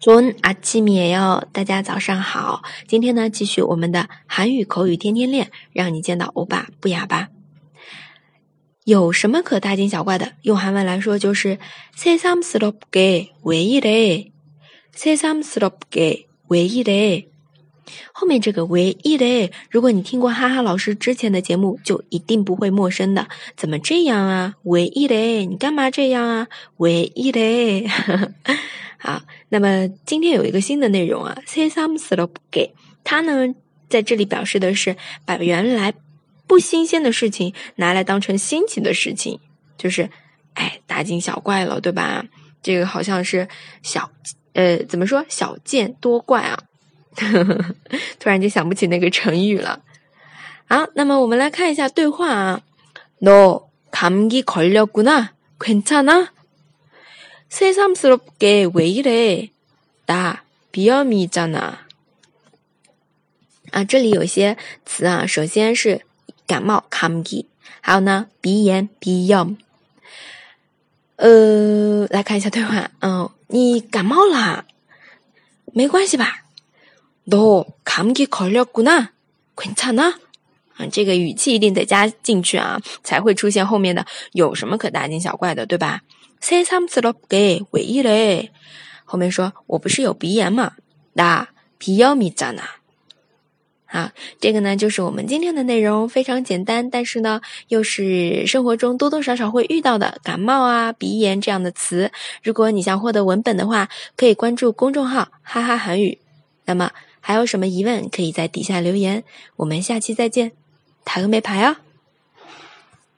尊阿基米哟，大家早上好。今天呢，继续我们的韩语口语天天练，让你见到欧巴不哑巴。有什么可大惊小怪的？用韩文来说就是새삼스럽게왜이래새삼스럽게왜이래后面这个唯一的，如果你听过哈哈老师之前的节目，就一定不会陌生的。怎么这样啊？唯一的，你干嘛这样啊？唯一的， 好。那么今天有一个新的内容啊，say some slow 给它呢，在这里表示的是把原来不新鲜的事情拿来当成新奇的事情，就是哎大惊小怪了，对吧？这个好像是小呃怎么说小见多怪啊。突然就想不起那个成语了。好，那么我们来看一下对话啊。너감기걸렸구나괜찮아 새삼스럽게왜이래나비염이잖아啊，这里有些词啊，首先是感冒감기还有呢鼻炎鼻炎。呃，来看一下对话。嗯，你感冒啦？没关系吧？너감기걸렸구나괜찮아 啊，这个语气一定得加进去啊，才会出现后面的有什么可大惊小怪的，对吧？새삼스럽게왜이래后面说我不是有鼻炎吗？나비염이잖아好，这个呢就是我们今天的内容，非常简单，但是呢又是生活中多多少少会遇到的感冒啊、鼻炎这样的词。如果你想获得文本的话，可以关注公众号“哈哈韩语”。那么。还有什么疑问，可以在底下留言。我们下期再见， 塔个没牌啊！